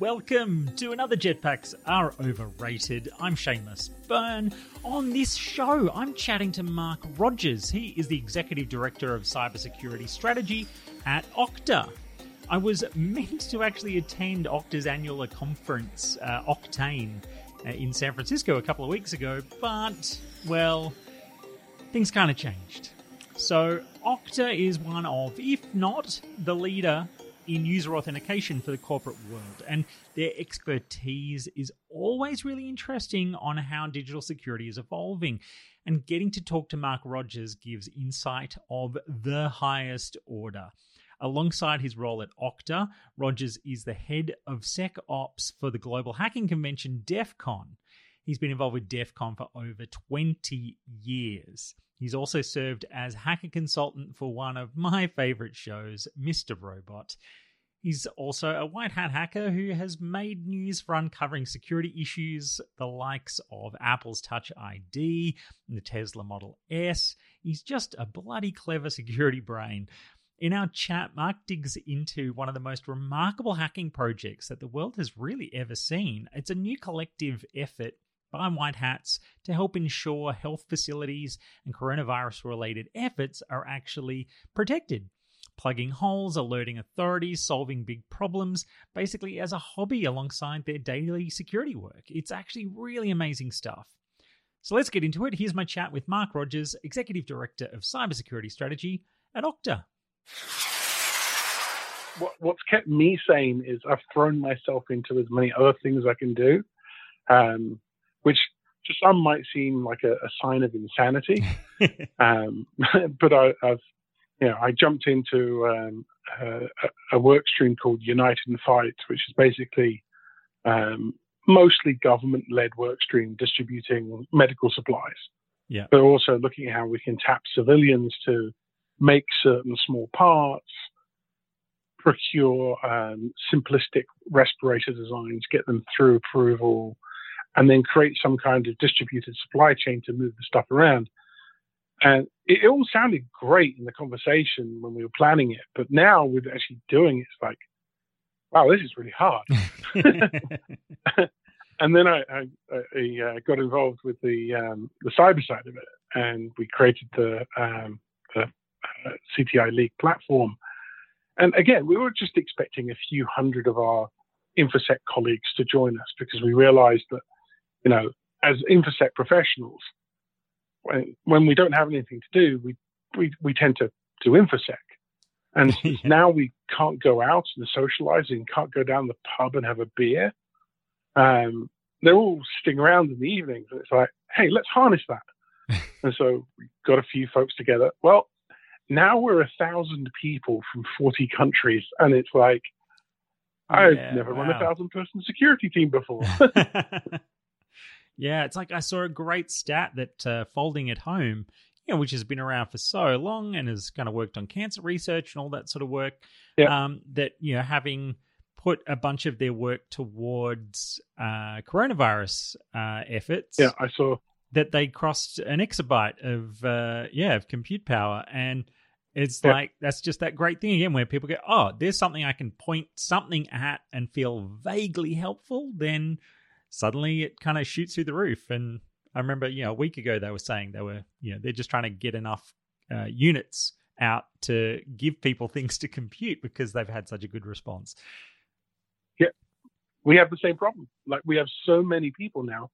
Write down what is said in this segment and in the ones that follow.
Welcome to another Jetpacks Are Overrated. I'm Seamus Byrne. On this show, I'm chatting to Marc Rogers. He is the Executive Director of Cybersecurity Strategy at Okta. I was meant to actually attend Okta's annual conference, uh, Oktane, uh, in San Francisco a couple of weeks ago, but, well, things kind of changed. So, Okta is one of, if not the leader in user authentication for the corporate world, and their expertise is always really interesting on how digital security is evolving. And getting to talk to Marc Rogers gives insight of the highest order. Alongside his role at Okta, Rogers is the head of SecOps for the global hacking convention DEF CON. He's been involved with DEF CON for over 20 years. He's also served as hacker consultant for one of my favorite shows, Mr. Robot. He's also a white hat hacker who has made news for uncovering security issues, the likes of Apple's Touch ID and the Tesla Model S. He's just a bloody clever security brain. In our chat, Marc digs into one of the most remarkable hacking projects that the world has really ever seen. It's a new collective effort by white hats to help ensure health facilities and coronavirus related efforts are actually protected. Plugging holes, alerting authorities, solving big problems, basically as a hobby alongside their daily security work. It's actually really amazing stuff. So let's get into it. Here's my chat with Marc Rogers, Executive Director of Cybersecurity Strategy at Okta. What, what's kept me sane is I've thrown myself into as many other things I can do. Um, which to some might seem like a, a sign of insanity. um, but I, have you know, I jumped into um, a, a, work stream called United and Fight, which is basically um, mostly government-led work stream distributing medical supplies. Yeah. But also looking at how we can tap civilians to make certain small parts, procure um, simplistic respirator designs, get them through approval, and then create some kind of distributed supply chain to move the stuff around. And it, it all sounded great in the conversation when we were planning it, but now with actually doing it, it's like, wow, this is really hard. and then I, I, I uh, got involved with the um, the cyber side of it, and we created the, um, the uh, CTI League platform. And again, we were just expecting a few hundred of our InfoSec colleagues to join us because we realized that you know, as infosec professionals, when, when we don't have anything to do, we, we, we tend to do infosec. And now we can't go out and socialize and can't go down the pub and have a beer. Um, they're all sitting around in the evenings. And it's like, hey, let's harness that. and so we got a few folks together. Well, now we're a thousand people from 40 countries. And it's like, I've yeah, never wow. run a thousand person security team before. Yeah, it's like I saw a great stat that uh, Folding at Home, you know, which has been around for so long and has kind of worked on cancer research and all that sort of work. Yeah. Um, that you know, having put a bunch of their work towards uh, coronavirus uh, efforts. Yeah, I saw that they crossed an exabyte of uh, yeah of compute power and. It's yeah. like that's just that great thing again where people go, oh, there's something I can point something at and feel vaguely helpful. Then suddenly it kind of shoots through the roof. And I remember, you know, a week ago they were saying they were, you know, they're just trying to get enough uh, units out to give people things to compute because they've had such a good response. Yeah, we have the same problem. Like we have so many people now.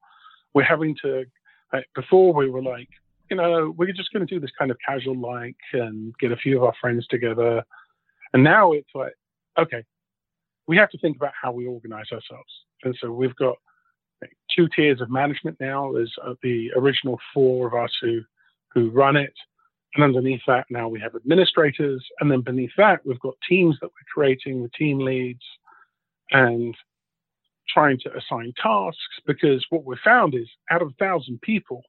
We're having to. Like, before we were like, you know, we're just going to do this kind of casual like and get a few of our friends together. And now it's like, okay, we have to think about how we organize ourselves. And so we've got two tiers of management now. There's uh, the original four of us who who run it, and underneath that now we have administrators, and then beneath that we've got teams that we're creating, the team leads, and trying to assign tasks. Because what we've found is out of a thousand people,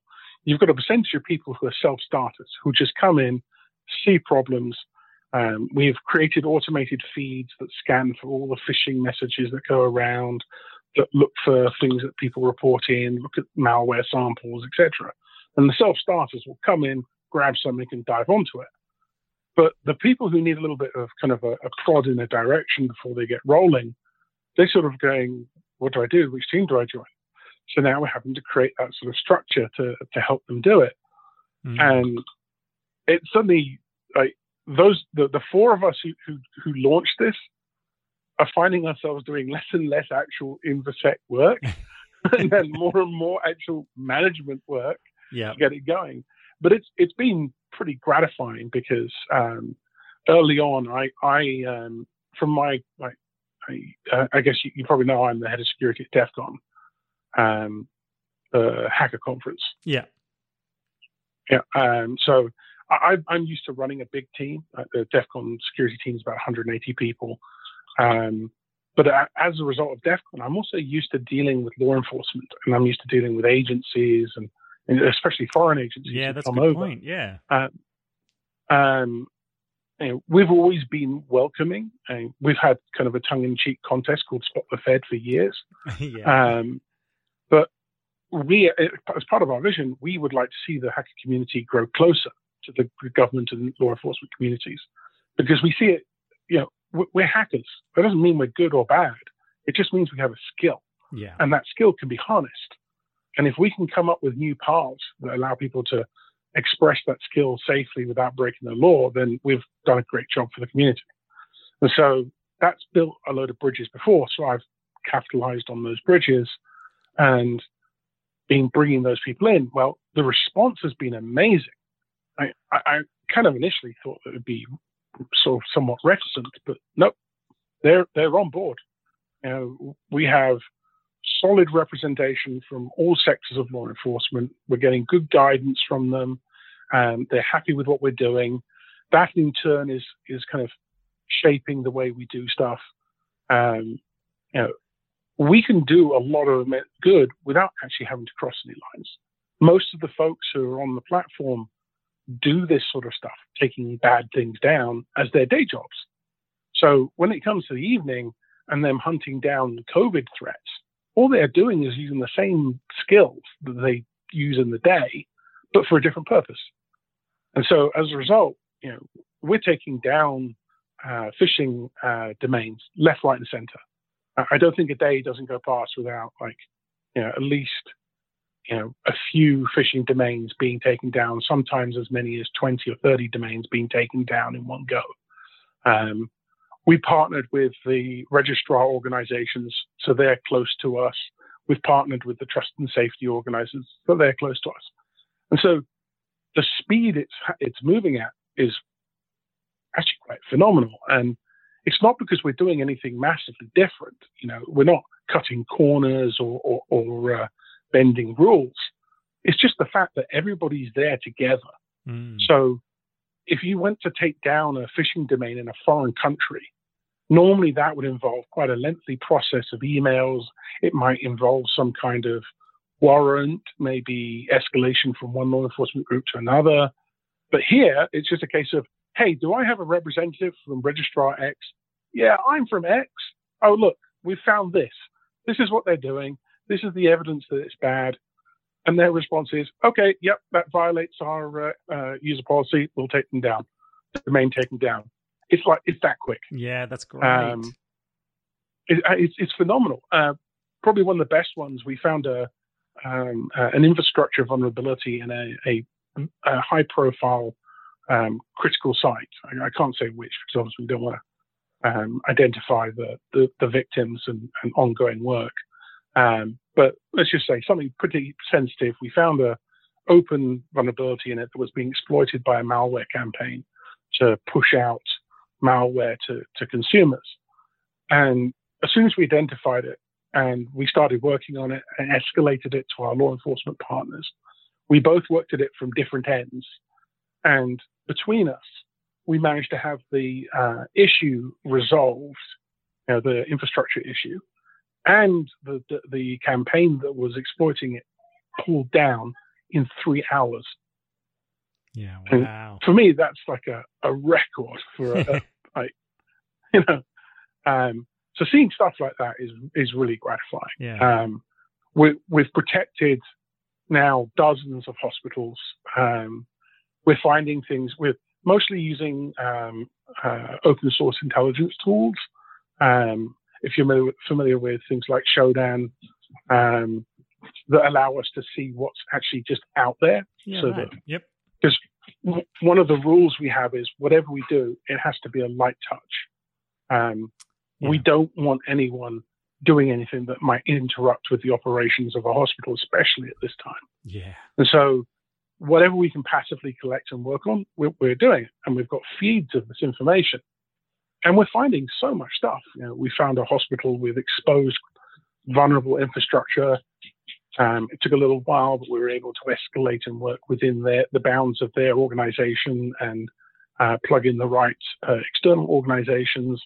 you've got a percentage of people who are self-starters who just come in, see problems. Um, we've created automated feeds that scan for all the phishing messages that go around that look for things that people report in, look at malware samples, etc. And the self-starters will come in, grab something, and dive onto it. But the people who need a little bit of kind of a, a prod in a direction before they get rolling, they're sort of going, "What do I do? Which team do I join?" So now we're having to create that sort of structure to to help them do it. Mm. And it suddenly like those the, the four of us who, who who launched this are finding ourselves doing less and less actual InfoSec work and then more and more actual management work to get it going. But it's it's been pretty gratifying because um, early on, I I um, from my like I, uh, I guess you, you, probably know I'm the head of security at DEF CON, um, uh, hacker conference. Yeah. Yeah. Um, so I, am used to running a big team. Uh, the DEF CON security team is about 180 people. Um, but as a result of DEFCON, I'm also used to dealing with law enforcement, and I'm used to dealing with agencies and, and especially foreign agencies. Yeah, that's a good over. point. Yeah. Uh, um, you know, we've always been welcoming. And we've had kind of a tongue-in-cheek contest called Spot the Fed for years. yeah. Um, but we, as part of our vision, we would like to see the hacker community grow closer to the government and law enforcement communities because we see it. You know, we're hackers. That doesn't mean we're good or bad. It just means we have a skill. Yeah. And that skill can be harnessed. And if we can come up with new paths that allow people to express that skill safely without breaking the law, then we've done a great job for the community. And so that's built a load of bridges before. So I've capitalized on those bridges and been bringing those people in. Well, the response has been amazing. I, I, I kind of initially thought it would be sort of somewhat reticent, but nope, they're they're on board. You know, we have solid representation from all sectors of law enforcement. We're getting good guidance from them. and they're happy with what we're doing. That in turn is is kind of shaping the way we do stuff. Um, you know, we can do a lot of good without actually having to cross any lines. Most of the folks who are on the platform do this sort of stuff, taking bad things down as their day jobs. So when it comes to the evening and them hunting down COVID threats, all they're doing is using the same skills that they use in the day, but for a different purpose. And so as a result, you know, we're taking down uh, phishing uh, domains left, right, and center. I don't think a day doesn't go past without like, you know, at least you know, a few phishing domains being taken down, sometimes as many as 20 or 30 domains being taken down in one go. Um, we partnered with the registrar organizations, so they're close to us. We've partnered with the trust and safety organizers, so they're close to us. And so the speed it's, it's moving at is actually quite phenomenal. And it's not because we're doing anything massively different. You know, we're not cutting corners or, or, or uh, bending rules. It's just the fact that everybody's there together. Mm. So if you went to take down a phishing domain in a foreign country, normally that would involve quite a lengthy process of emails. It might involve some kind of warrant, maybe escalation from one law enforcement group to another. But here, it's just a case of, hey, do I have a representative from Registrar X? Yeah, I'm from X. Oh, look, we found this. This is what they're doing. This is the evidence that it's bad. And their response is, okay, yep, that violates our uh, uh, user policy. We'll take them down. Domain taken down. It's like it's that quick. Yeah, that's great. Um, it, uh, it's, it's phenomenal. Uh, probably one of the best ones. We found a um, uh, an infrastructure vulnerability in a, a, a high profile um, critical site. I, I, can't say which because obviously we don't want to um, identify the, the, the, victims and, and ongoing work. Um, but let's just say something pretty sensitive. We found a open vulnerability in it that was being exploited by a malware campaign to push out malware to, to consumers. And as soon as we identified it and we started working on it and escalated it to our law enforcement partners, we both worked at it from different ends. And between us, we managed to have the uh, issue resolved, you know, the infrastructure issue, and the, the, the campaign that was exploiting it pulled down in three hours. Yeah, wow. And for me, that's like a, a record for a, like, you know, um, so seeing stuff like that is is really gratifying. Yeah. Um, we, we've protected now dozens of hospitals. Um, we're finding things. We're mostly using um, uh, open source intelligence tools. Um, if you're familiar, familiar, with things like Shodan, um, that allow us to see what's actually just out there. Yeah, so right. that, yep. Because one of the rules we have is whatever we do, it has to be a light touch. Um, yeah. We don't want anyone doing anything that might interrupt with the operations of a hospital, especially at this time. Yeah. And so, whatever we can passively collect and work on, we're, we're doing it. And we've got feeds of this information. And we're finding so much stuff. You know, we found a hospital with exposed vulnerable infrastructure. Um, it took a little while, but we were able to escalate and work within their, the bounds of their organization and uh, plug in the right uh, external organizations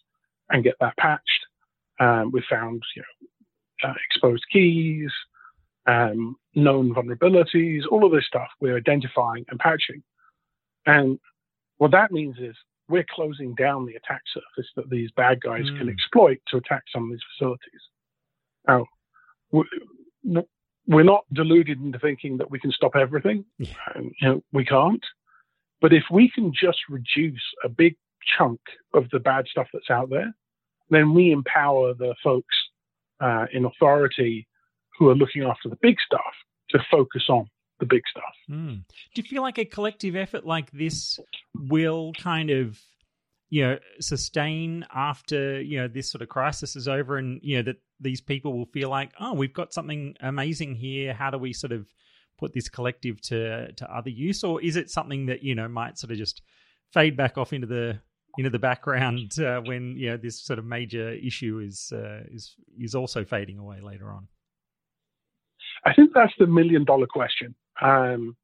and get that patched. Um, we found you know, uh, exposed keys, um, known vulnerabilities, all of this stuff we're identifying and patching. And what that means is we're closing down the attack surface that these bad guys mm. can exploit to attack some of these facilities. Now, we're not deluded into thinking that we can stop everything. Yeah. And, you know, we can't. But if we can just reduce a big chunk of the bad stuff that's out there, then we empower the folks uh, in authority who are looking after the big stuff to focus on the big stuff. Mm. Do you feel like a collective effort like this will kind of, you know, sustain after you know this sort of crisis is over, and you know that these people will feel like, oh, we've got something amazing here. How do we sort of put this collective to to other use, or is it something that you know might sort of just fade back off into the into the background uh, when you know this sort of major issue is uh, is is also fading away later on? I think that's the million dollar question. Um,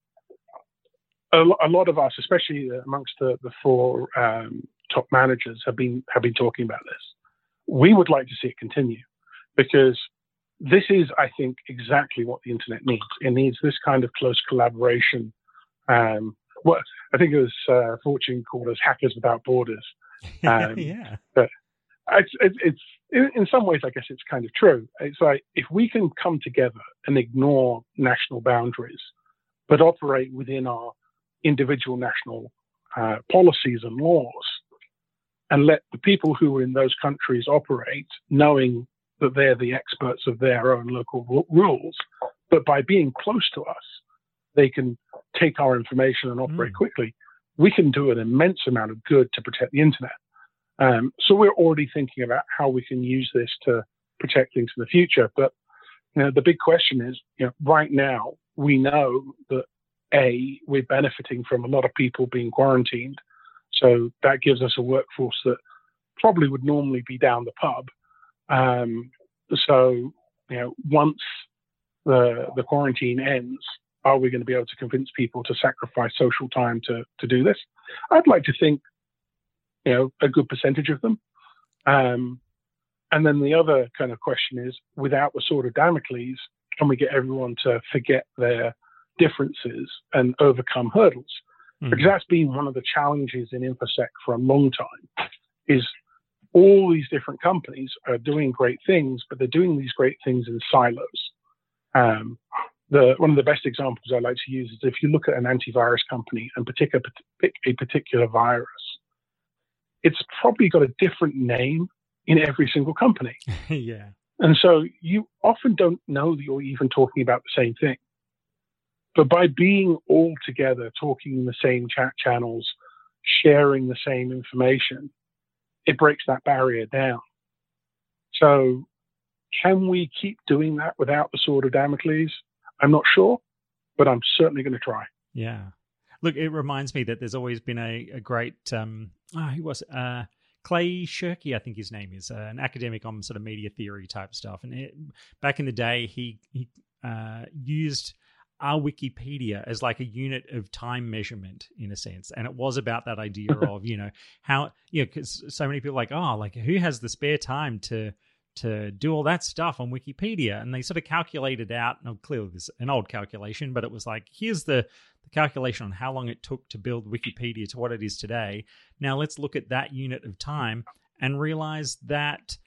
a, a, lot of us, especially amongst the, the four um, top managers, have been have been talking about this. We would like to see it continue because this is, I think, exactly what the internet needs. It needs this kind of close collaboration um, what I think it was uh, Fortune called us hackers without borders. Um, yeah. But it's, it's, it's in some ways, I guess it's kind of true. It's like if we can come together and ignore national boundaries, but operate within our individual national uh, policies and laws, and let the people who are in those countries operate, knowing that they're the experts of their own local rules, but by being close to us, they can take our information and operate mm. quickly, we can do an immense amount of good to protect the internet. Um, so we're already thinking about how we can use this to protect things in the future. But know, the big question is, you know, right now we know that a we're benefiting from a lot of people being quarantined, so that gives us a workforce that probably would normally be down the pub. Um, so you know, once the the quarantine ends, are we going to be able to convince people to sacrifice social time to, to do this? I'd like to think, you know, a good percentage of them. Um, and then the other kind of question is, without the sword of Damocles, can we get everyone to forget their differences and overcome hurdles? Mm. Because that's been one of the challenges in InfoSec for a long time, is all these different companies are doing great things, but they're doing these great things in silos. Um, the, one of the best examples I like to use is if you look at an antivirus company and pick a, pick a particular virus, it's probably got a different name in every single company. yeah. And so you often don't know that you're even talking about the same thing. But by being all together, talking in the same chat channels, sharing the same information, it breaks that barrier down. So, can we keep doing that without the sword of Damocles? I'm not sure, but I'm certainly going to try. Yeah. Look, it reminds me that there's always been a, a great, um, oh, who was? Uh, Clay Shirky, I think his name is, uh, an academic on sort of media theory type stuff. And it, back in the day, he, he uh, used our Wikipedia as like a unit of time measurement in a sense. And it was about that idea of, you know, how, you know, because so many people like, oh, like who has the spare time to, to do all that stuff on Wikipedia. And they sort of calculated out, now clearly this an old calculation, but it was like, here's the, the calculation on how long it took to build Wikipedia to what it is today. Now let's look at that unit of time and realize that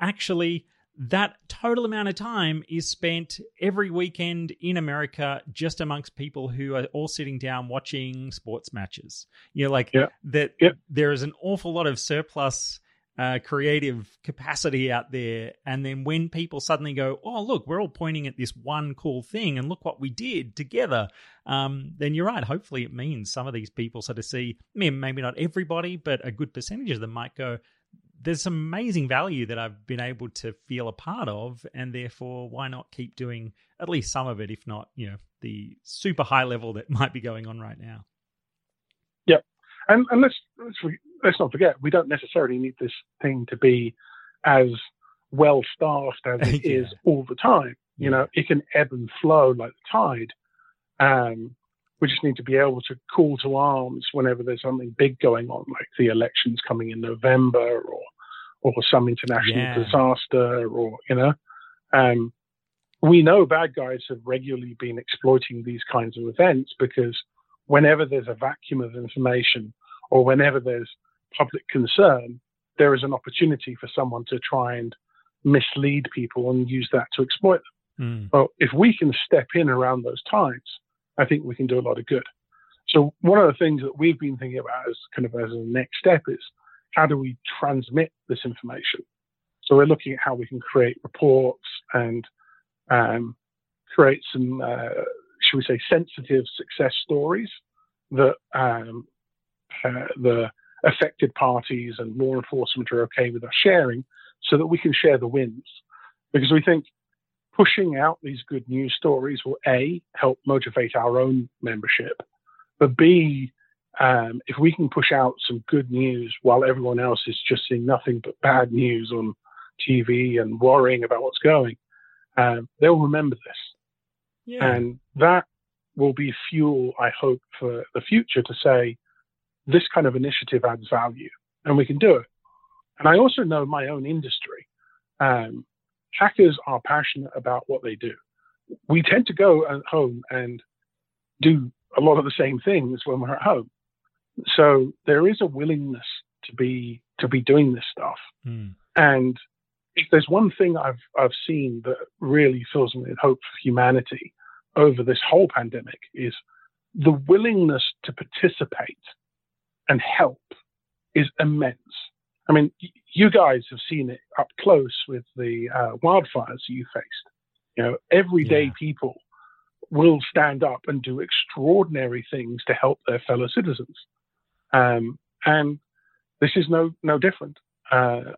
actually that total amount of time is spent every weekend in America just amongst people who are all sitting down watching sports matches. You know, like yeah. that yeah. there is an awful lot of surplus uh, creative capacity out there. And then when people suddenly go, oh, look, we're all pointing at this one cool thing and look what we did together, um, then you're right. Hopefully it means some of these people sort of see, maybe not everybody, but a good percentage of them might go, there's some amazing value that I've been able to feel a part of, and therefore, why not keep doing at least some of it, if not, you know, the super high level that might be going on right now. Yep, and and let's let's, let's not forget, we don't necessarily need this thing to be as well staffed as it yeah. is all the time. You know, it can ebb and flow like the tide. Um, we just need to be able to call to arms whenever there's something big going on, like the elections coming in November or or some international yeah. disaster or you know. Um, we know bad guys have regularly been exploiting these kinds of events because whenever there's a vacuum of information or whenever there's public concern, there is an opportunity for someone to try and mislead people and use that to exploit them. Mm. Well, if we can step in around those times, I think we can do a lot of good. So one of the things that we've been thinking about as kind of as a next step is how do we transmit this information? So we're looking at how we can create reports and um, create some, uh, should we say, sensitive success stories that um, uh, the affected parties and law enforcement are okay with us sharing so that we can share the wins. Because we think pushing out these good news stories will A, help motivate our own membership, but B, um, if we can push out some good news while everyone else is just seeing nothing but bad news on TV and worrying about what's going, um, they'll remember this. Yeah. And that will be fuel, I hope, for the future to say, this kind of initiative adds value and we can do it. And I also know my own industry. Um, hackers are passionate about what they do. We tend to go at home and do a lot of the same things when we're at home. So there is a willingness to be to be doing this stuff. Mm. And if there's one thing I've I've seen that really fills me with hope for humanity over this whole pandemic is the willingness to participate and help is immense. I mean, you guys have seen it up close with the uh, wildfires you faced. You know, everyday yeah. people will stand up and do extraordinary things to help their fellow citizens, um, and this is no no different. Uh,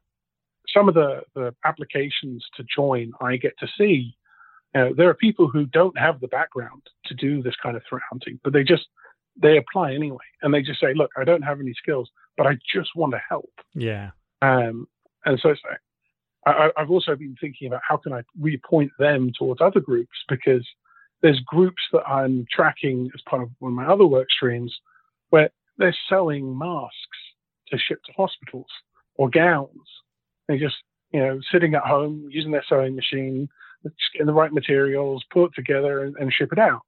some of the, the applications to join, I get to see. You know, there are people who don't have the background to do this kind of threat hunting, but they just they apply anyway, and they just say, "Look, I don't have any skills, but I just want to help." Yeah. Um, and so I, have also been thinking about how can I repoint them towards other groups because there's groups that I'm tracking as part of one of my other work streams where they're selling masks to ship to hospitals or gowns. They're just, you know, sitting at home using their sewing machine, just getting the right materials, put it together and, and ship it out.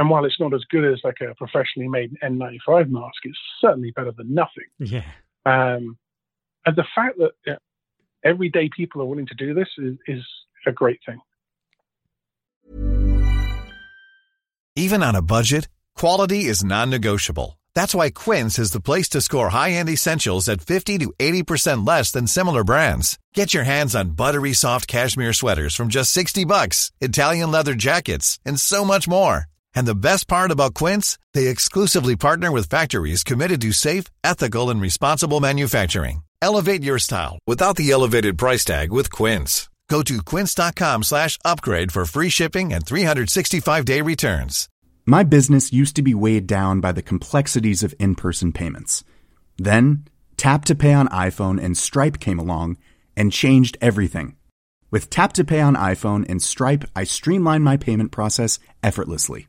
And while it's not as good as like a professionally made N95 mask, it's certainly better than nothing. Yeah. Um, and the fact that you know, everyday people are willing to do this is, is a great thing. Even on a budget, quality is non-negotiable. That's why Quince is the place to score high-end essentials at 50 to 80% less than similar brands. Get your hands on buttery soft cashmere sweaters from just 60 bucks, Italian leather jackets, and so much more. And the best part about Quince, they exclusively partner with factories committed to safe, ethical, and responsible manufacturing. Elevate your style without the elevated price tag with Quince. Go to quince.com slash upgrade for free shipping and 365-day returns. My business used to be weighed down by the complexities of in person payments. Then, Tap to Pay on iPhone and Stripe came along and changed everything. With Tap to Pay on iPhone and Stripe, I streamlined my payment process effortlessly.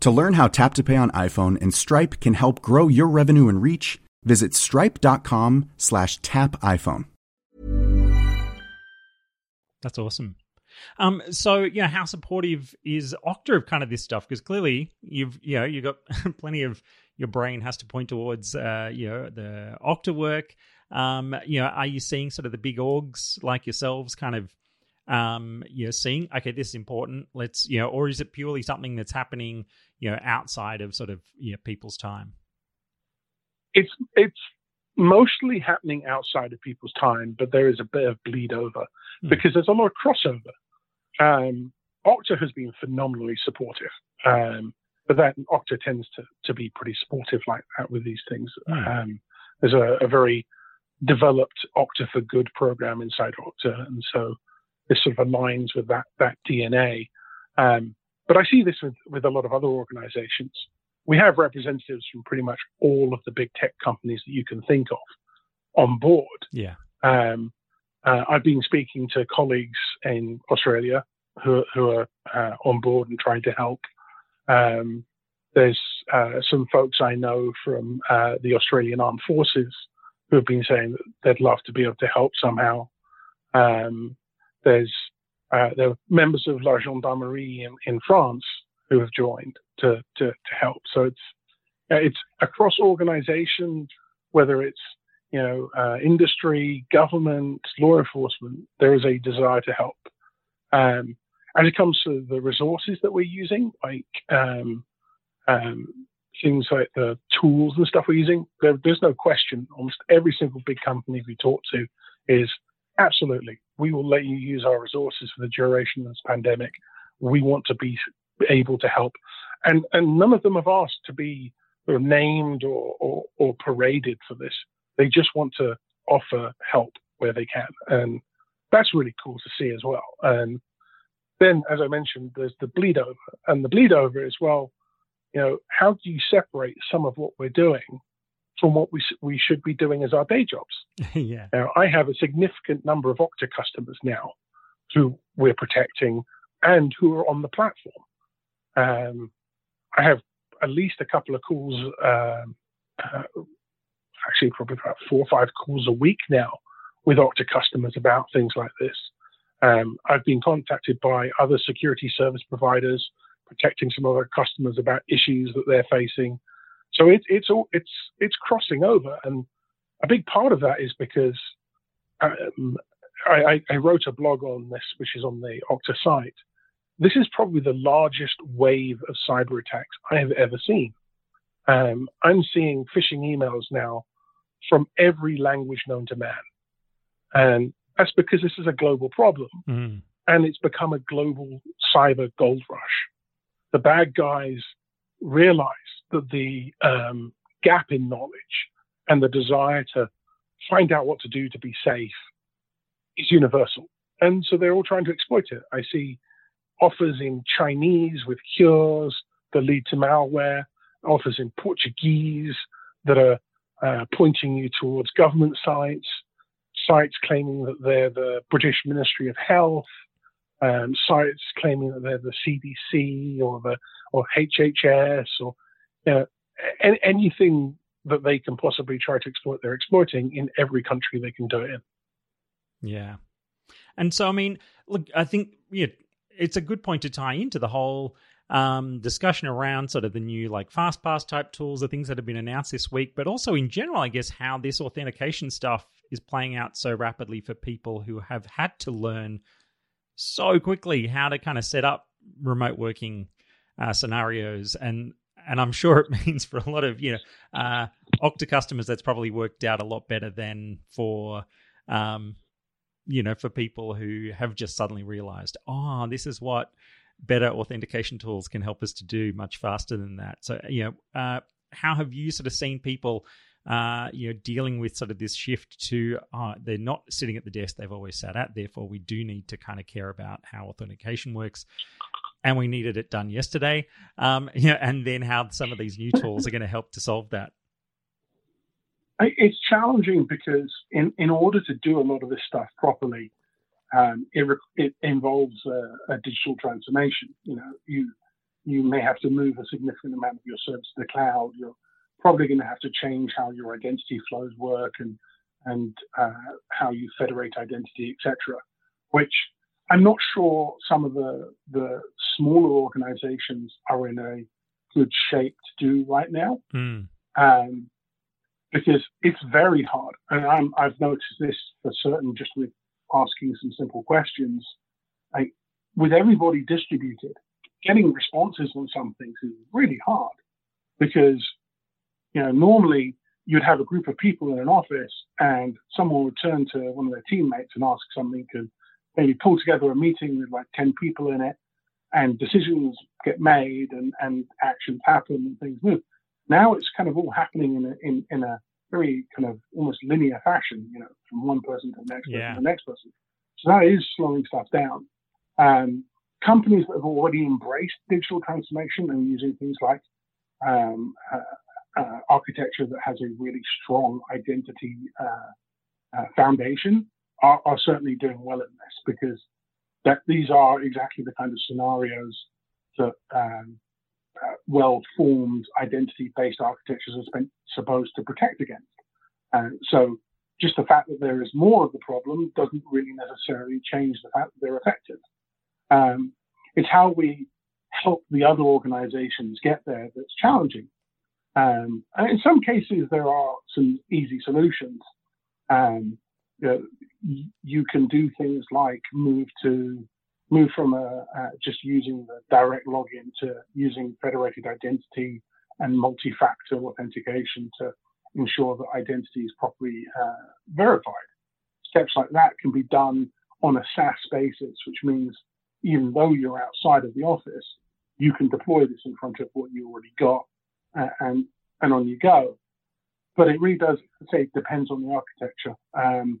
To learn how Tap to Pay on iPhone and Stripe can help grow your revenue and reach, visit stripe.com slash tap iPhone. That's awesome. Um, so yeah, how supportive is Okta of kind of this stuff? Because clearly you've you know you've got plenty of your brain has to point towards uh, you know the Okta work. Um, you know, are you seeing sort of the big orgs like yourselves kind of um, you know seeing okay this is important let's you know or is it purely something that's happening you know outside of sort of you know people's time? It's it's mostly happening outside of people's time, but there is a bit of bleed over mm. because there's a lot of crossover. Um, Okta has been phenomenally supportive, um, but then Okta tends to, to be pretty supportive like that with these things. Mm. Um, there's a, a, very developed Okta for Good program inside Okta, and so this sort of aligns with that that DNA. Um, but I see this with, with a lot of other organizations we have representatives from pretty much all of the big tech companies that you can think of on board. Yeah. Um, uh, I've been speaking to colleagues in Australia who, who are uh, on board and trying to help. Um, there's uh, some folks I know from uh, the Australian Armed Forces who have been saying that they'd love to be able to help somehow. Um, there's uh, there are members of La Gendarmerie in, in France who have joined to, to, to help. So it's it's across organizations, whether it's you know uh, industry, government, law enforcement. There is a desire to help. Um, as it comes to the resources that we're using, like um, um, things like the tools and stuff we're using, there, there's no question. Almost every single big company we talk to is absolutely. We will let you use our resources for the duration of this pandemic. We want to be able to help. And, and none of them have asked to be sort of named or, or, or paraded for this. They just want to offer help where they can. And that's really cool to see as well. And then, as I mentioned, there's the bleed over. And the bleed over is, well, you know, how do you separate some of what we're doing from what we, we should be doing as our day jobs? yeah. Now, I have a significant number of Okta customers now who we're protecting and who are on the platform. Um, I have at least a couple of calls, um, uh, actually probably about four or five calls a week now with Okta customers about things like this. Um, I've been contacted by other security service providers protecting some other customers about issues that they're facing. So it, it's all it's it's crossing over, and a big part of that is because um, I, I, wrote a blog on this, which is on the Okta site, this is probably the largest wave of cyber attacks I have ever seen. Um, I'm seeing phishing emails now from every language known to man. And that's because this is a global problem. Mm. And it's become a global cyber gold rush. The bad guys realize that the um, gap in knowledge and the desire to find out what to do to be safe is universal. And so they're all trying to exploit it. I see offers in Chinese with cures that lead to malware, offers in Portuguese that are uh, pointing you towards government sites, sites claiming that they're the British Ministry of Health, um, sites claiming that they're the CDC or the or HHS or you know, anything that they can possibly try to exploit, they're exploiting in every country they can do it in. Yeah. And so, I mean, look, I think it's a good point to tie into the whole um, discussion around sort of the new like FastPass type tools, the things that have been announced this week, but also in general, I guess, how this authentication stuff is playing out so rapidly for people who have had to learn so quickly how to kind of set up remote working uh, scenarios and and I'm sure it means for a lot of you know uh, Okta customers that's probably worked out a lot better than for um, you know for people who have just suddenly realized oh this is what better authentication tools can help us to do much faster than that. So you know uh, how have you sort of seen people uh, you know, dealing with sort of this shift to uh, they're not sitting at the desk they've always sat at. Therefore, we do need to kind of care about how authentication works, and we needed it done yesterday. Um, and then how some of these new tools are going to help to solve that. It's challenging because in, in order to do a lot of this stuff properly, um, it, it involves a, a digital transformation. You know, you you may have to move a significant amount of your service to the cloud. You're probably going to have to change how your identity flows work and and uh, how you federate identity, etc. Which I'm not sure some of the the smaller organizations are in a good shape to do right now, mm. um, because it's very hard. And I'm, I've noticed this for certain just with asking some simple questions. Like, with everybody distributed, getting responses on some things is really hard because you know, normally you'd have a group of people in an office and someone would turn to one of their teammates and ask something and maybe pull together a meeting with like 10 people in it and decisions get made and, and actions happen and things move. Now it's kind of all happening in a, in, in a very kind of almost linear fashion, you know, from one person to the next person to the next person. So that is slowing stuff down. Um, companies that have already embraced digital transformation and using things like um, uh, uh, architecture that has a really strong identity uh, uh, foundation are, are, certainly doing well in this because that these are exactly the kind of scenarios that um, uh, well-formed identity-based architectures are spent, supposed to protect against. so just the fact that there is more of the problem doesn't really necessarily change the fact that they're effective. Um, it's how we help the other organizations get there that's challenging. Um, and in some cases, there are some easy solutions. Um, you, know, you, can do things like move to move from a, just using the direct login to using federated identity and multi-factor authentication to ensure that identity is properly uh, verified. Steps like that can be done on a SaaS basis, which means even though you're outside of the office, you can deploy this in front of what you already got uh, and and on you go. But it really does say it depends on the architecture. Um,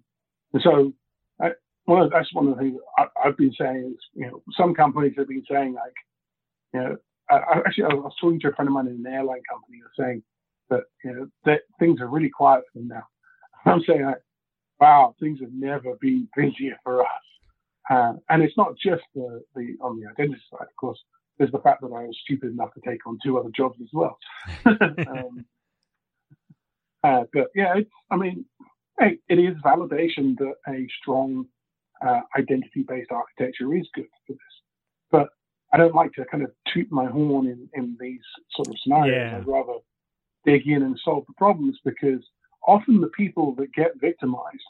and so I, one of, that's one of the things I, have been saying is, you know, some companies have been saying like, you know, I, actually I was talking to a friend of mine in an airline company who was saying that, you know, that things are really quiet for them now. I'm saying like, wow, things have never been busier for us. Uh, and it's not just the, the on the identity side, of course there's the fact that I was stupid enough to take on two other jobs as well. um, uh, but yeah, it's, I mean, it is validation that a strong uh, identity-based architecture is good for this. But I don't like to kind of toot my horn in, in these sort of scenarios. Yeah. I'd rather dig in and solve the problems because often the people that get victimized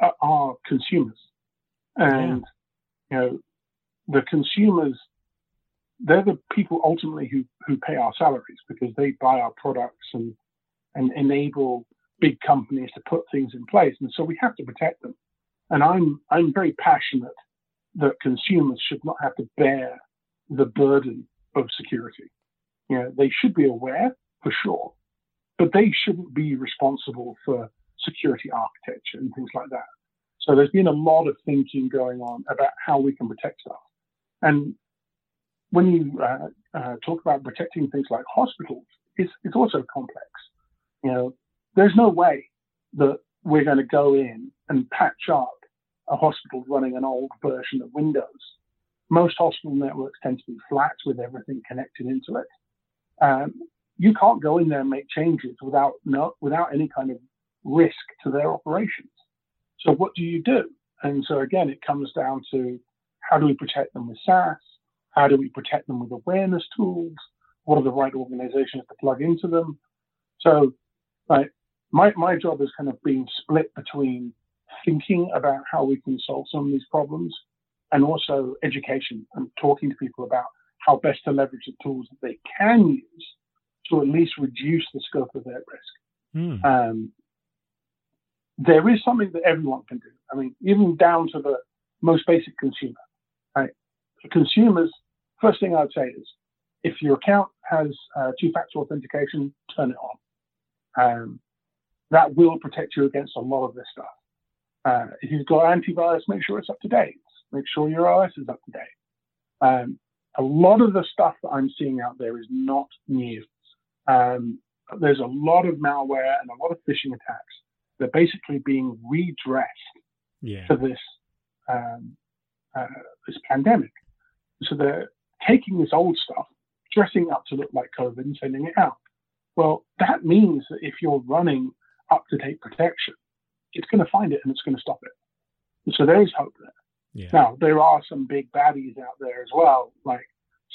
are, are consumers. And, yeah. you know, the consumers they're the people ultimately who, who pay our salaries because they buy our products and and enable big companies to put things in place. And so we have to protect them. And I'm I'm very passionate that consumers should not have to bear the burden of security. You know, they should be aware for sure, but they shouldn't be responsible for security architecture and things like that. So there's been a lot of thinking going on about how we can protect stuff. And when you uh, uh, talk about protecting things like hospitals, it's, it's also complex. You know, there's no way that we're going to go in and patch up a hospital running an old version of Windows. Most hospital networks tend to be flat with everything connected into it. Um, you can't go in there and make changes without no, without any kind of risk to their operations. So what do you do? And so again, it comes down to how do we protect them with SaaS? How do we protect them with awareness tools? What are the right organizations to plug into them? So, like, my, my job is kind of being split between thinking about how we can solve some of these problems and also education and talking to people about how best to leverage the tools that they can use to at least reduce the scope of their risk. Mm. Um, there is something that everyone can do. I mean, even down to the most basic consumer. Right? For consumers, first thing I'd say is if your account has uh, two-factor authentication, turn it on. Um, that will protect you against a lot of this stuff. Uh, if you've got antivirus, make sure it's up to date. Make sure your OS is up to date. Um, a lot of the stuff that I'm seeing out there is not new. Um, there's a lot of malware and a lot of phishing attacks that are basically being redressed yeah. for this um, uh, this pandemic. So they're taking this old stuff, dressing up to look like COVID, and sending it out. Well, that means that if you're running up to date protection, it's going to find it and it's going to stop it. And so there is hope there. Yeah. Now, there are some big baddies out there as well, like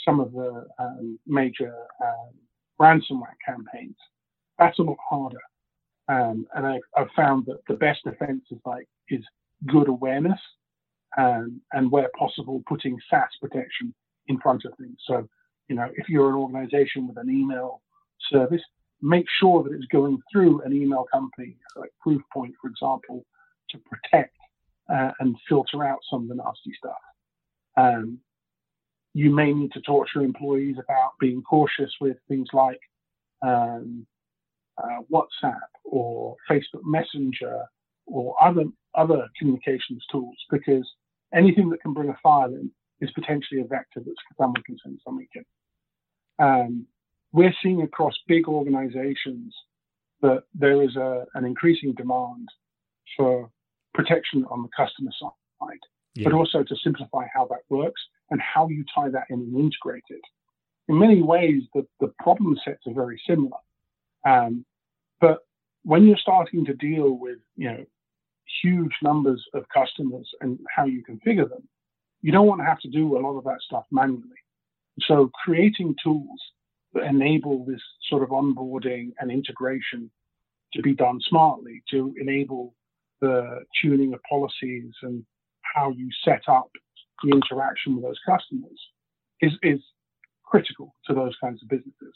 some of the um, major um, ransomware campaigns. That's a lot harder. Um, and I've, I've, found that the best defense is like is good awareness um, and where possible putting SaaS protection in front of things. So, you know, if you're an organization with an email service, make sure that it's going through an email company like Proofpoint, for example, to protect uh, and filter out some of the nasty stuff. Um, you may need to talk to your employees about being cautious with things like um, uh, WhatsApp or Facebook Messenger or other other communications tools because anything that can bring a file in is potentially a vector that someone can send something in. Um, we're seeing across big organizations that there is a, an increasing demand for protection on the customer side, yeah. but also to simplify how that works and how you tie that in and integrate it. In many ways, the, the problem sets are very similar. Um, but when you're starting to deal with, you know, huge numbers of customers and how you configure them, you don't want to have to do a lot of that stuff manually. So creating tools enable this sort of onboarding and integration to be done smartly, to enable the tuning of policies and how you set up the interaction with those customers is, is critical to those kinds of businesses.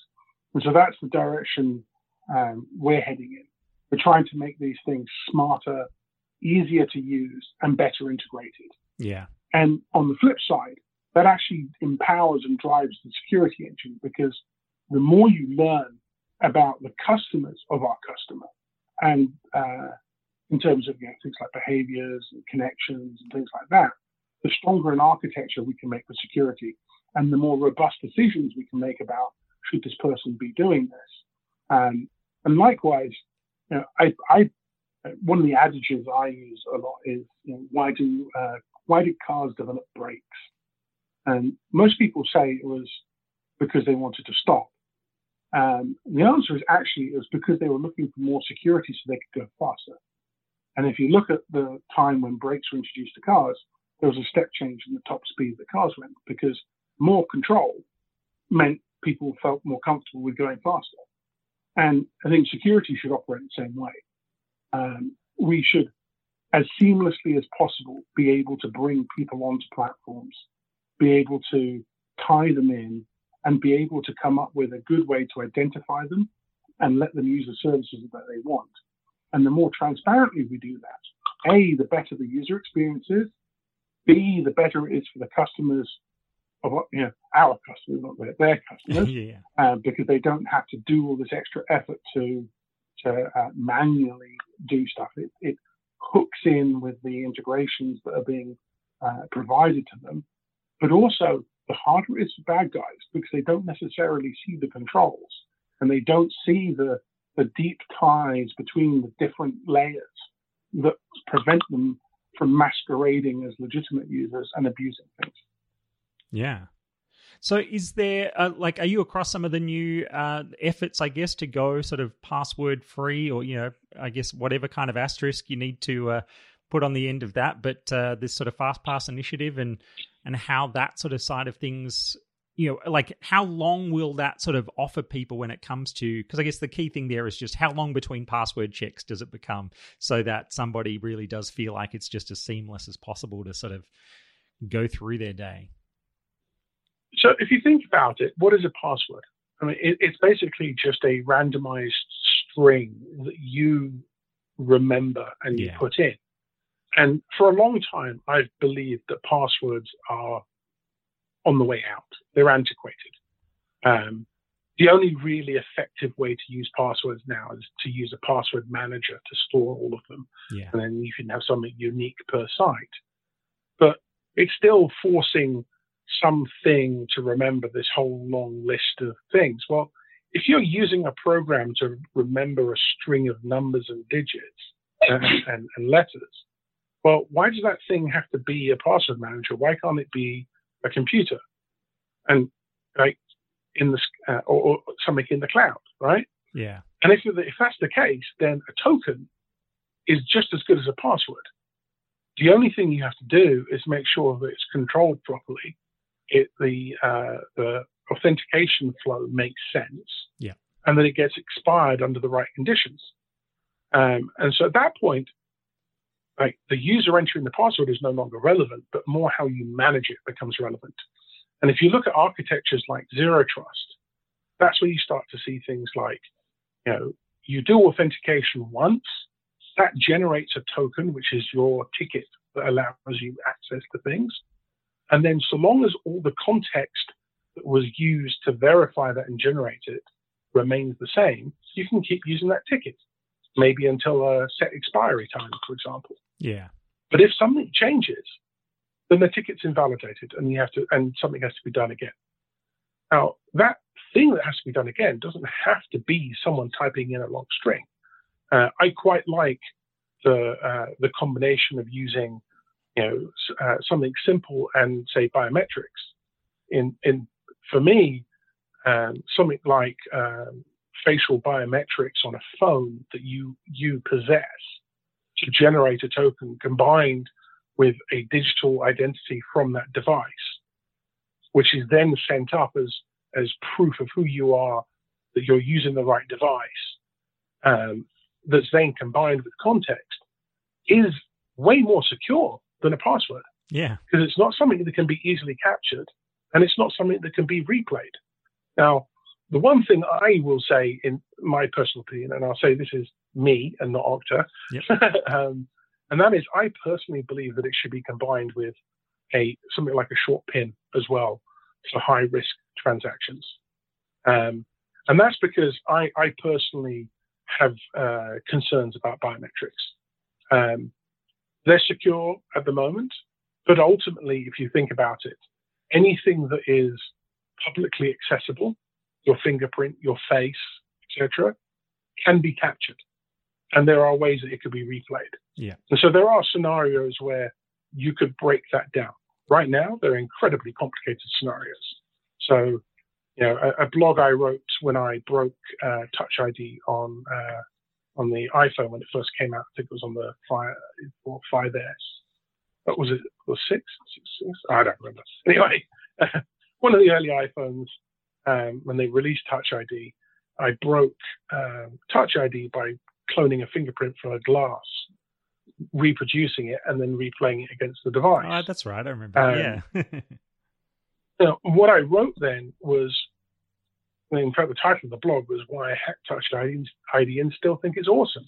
And so that's the direction um, we're heading in. We're trying to make these things smarter, easier to use, and better integrated. Yeah. And on the flip side, that actually empowers and drives the security engine because the more you learn about the customers of our customer and uh, in terms of you know, things like behaviors and connections and things like that, the stronger an architecture we can make for security and the more robust decisions we can make about should this person be doing this. Um, and likewise, you know, I, I, one of the adages I use a lot is, you know, why do uh, why did cars develop brakes? And most people say it was because they wanted to stop. Um, the answer is actually it was because they were looking for more security so they could go faster. And if you look at the time when brakes were introduced to cars, there was a step change in the top speed that cars went because more control meant people felt more comfortable with going faster. And I think security should operate the same way. Um, we should, as seamlessly as possible, be able to bring people onto platforms, be able to tie them in, and be able to come up with a good way to identify them and let them use the services that they want. And the more transparently we do that, A, the better the user experience is, B, the better it is for the customers of you know our customers, not their, their customers, yeah. uh, because they don't have to do all this extra effort to to uh, manually do stuff. It, it, hooks in with the integrations that are being uh, provided to them, but also the harder it is for bad guys because they don't necessarily see the controls and they don't see the the deep ties between the different layers that prevent them from masquerading as legitimate users and abusing things. Yeah. So, is there uh, like, are you across some of the new uh, efforts, I guess, to go sort of password free, or you know, I guess whatever kind of asterisk you need to uh, put on the end of that, but uh, this sort of FastPass initiative and and how that sort of side of things you know, like how long will that sort of offer people when it comes to? Because I guess the key thing there is just how long between password checks does it become so that somebody really does feel like it's just as seamless as possible to sort of go through their day. So if you think about it, what is a password? I mean, it, it's basically just a randomized string that you remember and you put in. And for a long time, I've believed that passwords are on the way out. They're antiquated. Um, the only really effective way to use passwords now is to use a password manager to store all of them Yeah. and then you can have something unique per site. But it's still forcing something to remember this whole long list of things. Well, if you're using a program to remember a string of numbers and digits and, and, and letters, well, why does that thing have to be a password manager? Why can't it be a computer and like in the uh, or, or something in the cloud, right? Yeah. And if, if that's the case, then a token is just as good as a password. The only thing you have to do is make sure that it's controlled properly. It, the, uh, the authentication flow makes sense. Yeah. And that it gets expired under the right conditions. Um, and so at that point, like the user entering the password is no longer relevant, but more how you manage it becomes relevant. And if you look at architectures like zero trust, that's where you start to see things like, you know, you do authentication once, that generates a token, which is your ticket that allows you access to things. And then so long as all the context that was used to verify that and generate it remains the same, you can keep using that ticket, maybe until a set expiry time, for example. Yeah. But if something changes, then the ticket's invalidated and you have to and something has to be done again. Now that thing that has to be done again doesn't have to be someone typing in a long string. Uh, I quite like the uh, the combination of using you know uh, something simple and say biometrics. In in for me, um, something like um, facial biometrics on a phone that you you possess to generate a token combined with a digital identity from that device, which is then sent up as as proof of who you are, that you're using the right device, um, that's then combined with context, is way more secure than a password Yeah. because it's not something that can be easily captured and it's not something that can be replayed. Now, the one thing I will say in my personal opinion, and I'll say this is me and not Okta, um, and that is I personally believe that it should be combined with a something like a short pin as well for high risk transactions. Um, and that's because I, I personally have uh, concerns about biometrics. Um, they're secure at the moment, but ultimately, if you think about it, anything that is publicly accessible, your fingerprint, your face, etc., can be captured. And there are ways that it could be replayed. Yeah. And so there are scenarios where you could break that down. Right now, they're incredibly complicated scenarios. So, you know, a, a blog I wrote when I broke uh, Touch ID on uh, on the iPhone when it first came out. I think it was on the Fire or 5S. What was it? Was six? six, six? I don't remember. Anyway, one of the early iPhones um, when they released Touch ID, I broke um, Touch ID by cloning a fingerprint from a glass, reproducing it, and then replaying it against the device. Oh, that's right. I remember. Um, yeah. Now, what I wrote then was, in fact, the title of the blog was "Why I hacked Touch ID, ID and Still Think It's Awesome."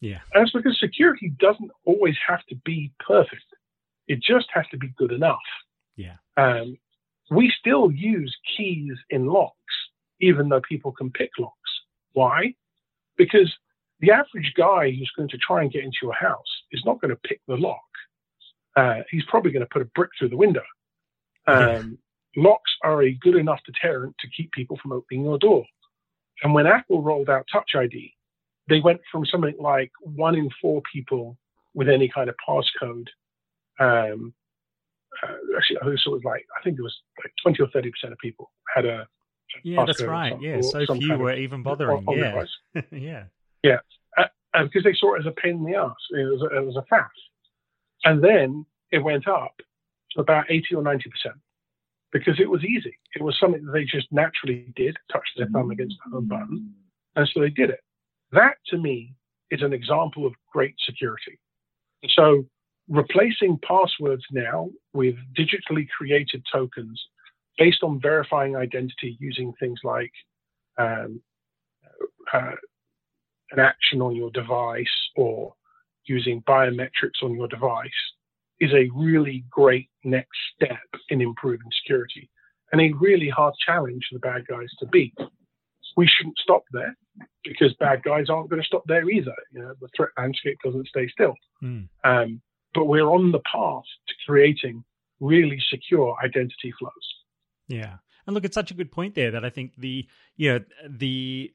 yeah. And it's because security doesn't always have to be perfect; it just has to be good enough. Yeah. Um, we still use keys in locks, even though people can pick locks. Why? Because the average guy who's going to try and get into your house is not going to pick the lock. Uh, he's probably going to put a brick through the window. Um, Locks are a good enough deterrent to keep people from opening your door. And when Apple rolled out Touch ID, they went from something like one in four people with any kind of passcode um, uh, actually, I think it was like I think it was like 20 or 30 percent of people had a yeah, that's right. Some, yeah, so few were even bothering. yeah. yeah, yeah, because they saw it as a pain in the ass. It was a, it was a and then it went up to about 80 or 90 percent because it was easy. It was something that they just naturally did, touched their thumb against the home button, and so they did it. That to me is an example of great security. So replacing passwords now with digitally created tokens based on verifying identity using things like um, uh, an action on your device or using biometrics on your device is a really great next step in improving security and a really hard challenge for the bad guys to beat. We shouldn't stop there because bad guys aren't going to stop there either. You know, the threat landscape doesn't stay still. Mm. Um, but we're on the path to creating really secure identity flows. Yeah. And look, it's such a good point there that I think the you know the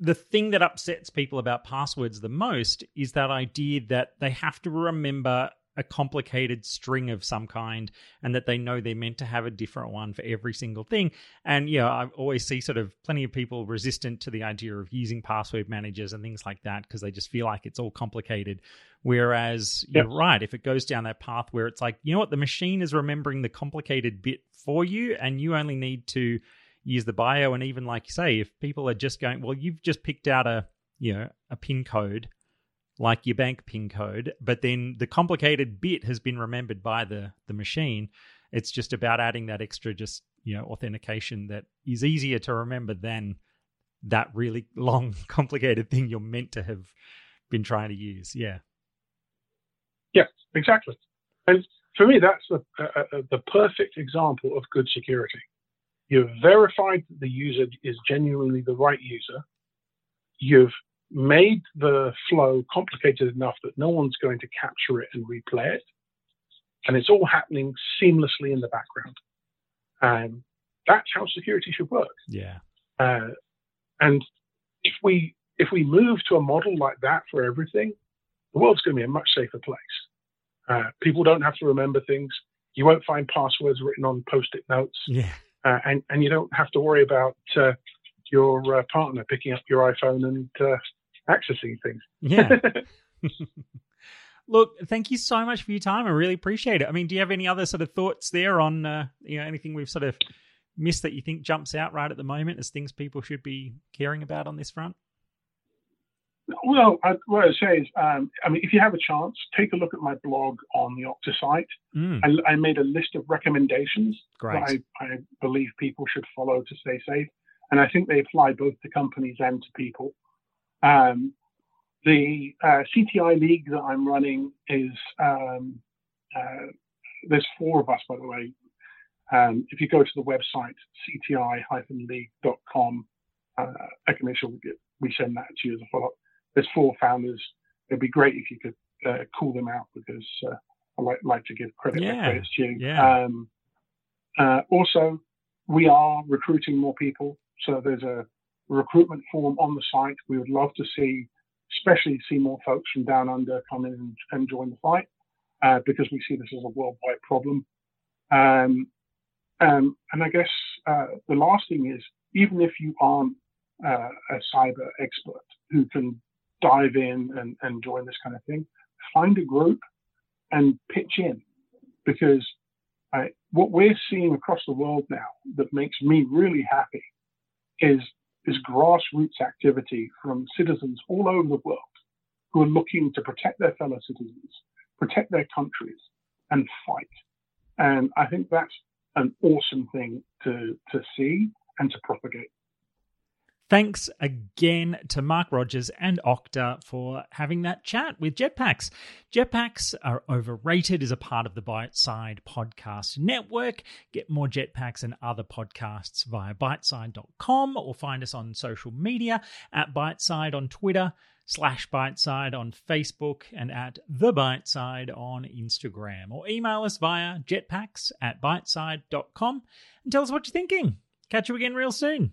the thing that upsets people about passwords the most is that idea that they have to remember a complicated string of some kind and that they know they're meant to have a different one for every single thing. And yeah, I always see sort of plenty of people resistant to the idea of using password managers and things like that because they just feel like it's all complicated. Whereas yep. you're right, if it goes down that path where it's like, you know what, the machine is remembering the complicated bit for you and you only need to use the bio and even like you say, if people are just going, well, you've just picked out a you know, a pin code like your bank pin code, but then the complicated bit has been remembered by the the machine. It's just about adding that extra just, you know, authentication that is easier to remember than that really long complicated thing you're meant to have been trying to use. Yeah. Yeah, exactly. And for me, that's the, uh, the perfect example of good security. You've verified that the user is genuinely the right user. You've made the flow complicated enough that no one's going to capture it and replay it. And it's all happening seamlessly in the background. And that's how security should work. Yeah. Uh, and if we if we move to a model like that for everything, the world's going to be a much safer place. Uh, people don't have to remember things. You won't find passwords written on post-it notes. Yeah. Uh, and and you don't have to worry about uh, your uh, partner picking up your iPhone and uh, accessing things. Yeah. Look, thank you so much for your time. I really appreciate it. I mean, do you have any other sort of thoughts there on uh, you know anything we've sort of missed that you think jumps out right at the moment as things people should be caring about on this front? Well, I, what I say is, um, I mean, if you have a chance, take a look at my blog on the Okta site. Mm. I, I, made a list of recommendations Great. that I, I, believe people should follow to stay safe, and I think they apply both to companies and to people. Um, the uh, CTI league that I'm running is um, uh, there's four of us, by the way. Um, if you go to the website cti-league.com, uh, I can make sure we, get, we send that to you as a follow-up. There's four founders. It'd be great if you could uh, call them out because uh, I like, like, to give credit yeah. where credit's due. Yeah. Um, uh, also, we are recruiting more people. So there's a recruitment form on the site. We would love to see, especially see more folks from down under come in and, and join the fight uh, because we see this as a worldwide problem. Um, um, and I guess uh, the last thing is, even if you aren't uh, a cyber expert who can dive in and, and join this kind of thing, find a group and pitch in because I, what we're seeing across the world now that makes me really happy is this grassroots activity from citizens all over the world who are looking to protect their fellow citizens, protect their countries, and fight. And I think that's an awesome thing to, to see and to propagate. Thanks again to Marc Rogers and Okta for having that chat with Jetpacks. Jetpacks are overrated as a part of the Byteside podcast network. Get more Jetpacks and other podcasts via byteside.com or find us on social media at Byteside on Twitter, slash Byteside on Facebook, and at The Byteside on Instagram. Or email us via jetpacks at byteside.com and tell us what you're thinking. Catch you again real soon.